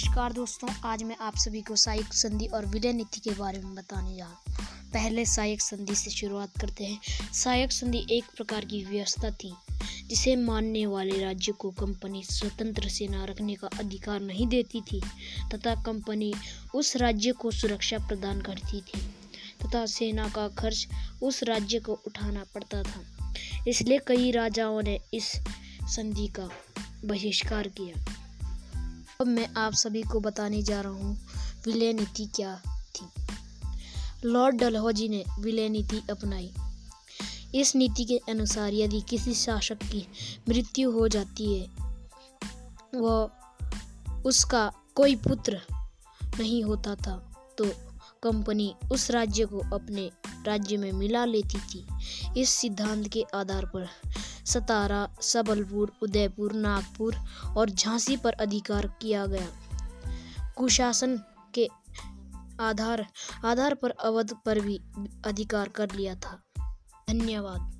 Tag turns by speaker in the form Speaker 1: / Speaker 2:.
Speaker 1: नमस्कार दोस्तों, आज मैं आप सभी को सहायक संधि और विलय नीति के बारे में बताने जा रहा हूँ। पहले सहायक संधि से शुरुआत करते हैं। सहायक संधि एक प्रकार की व्यवस्था थी, जिसे मानने वाले राज्य को कंपनी स्वतंत्र सेना रखने का अधिकार नहीं देती थी, तथा कंपनी उस राज्य को सुरक्षा प्रदान करती थी, तथा सेना का खर्च उस राज्य को उठाना पड़ता था। इसलिए कई राजाओं ने इस संधि का बहिष्कार किया। अब मैं आप सभी को बताने जा रहा हूँ, विलय नीति क्या थी? लॉर्ड डलहौजी ने विलय नीति अपनाई। इस नीति के अनुसार यदि किसी शासक की मृत्यु हो जाती है, वह उसका कोई पुत्र नहीं होता था तो कंपनी उस राज्य को अपने राज्य में मिला लेती थी। इस सिद्धांत के आधार पर सतारा, सबलपुर, उदयपुर, नागपुर और झांसी पर अधिकार किया गया। कुशासन के आधार आधार पर अवध पर भी अधिकार कर लिया था। धन्यवाद।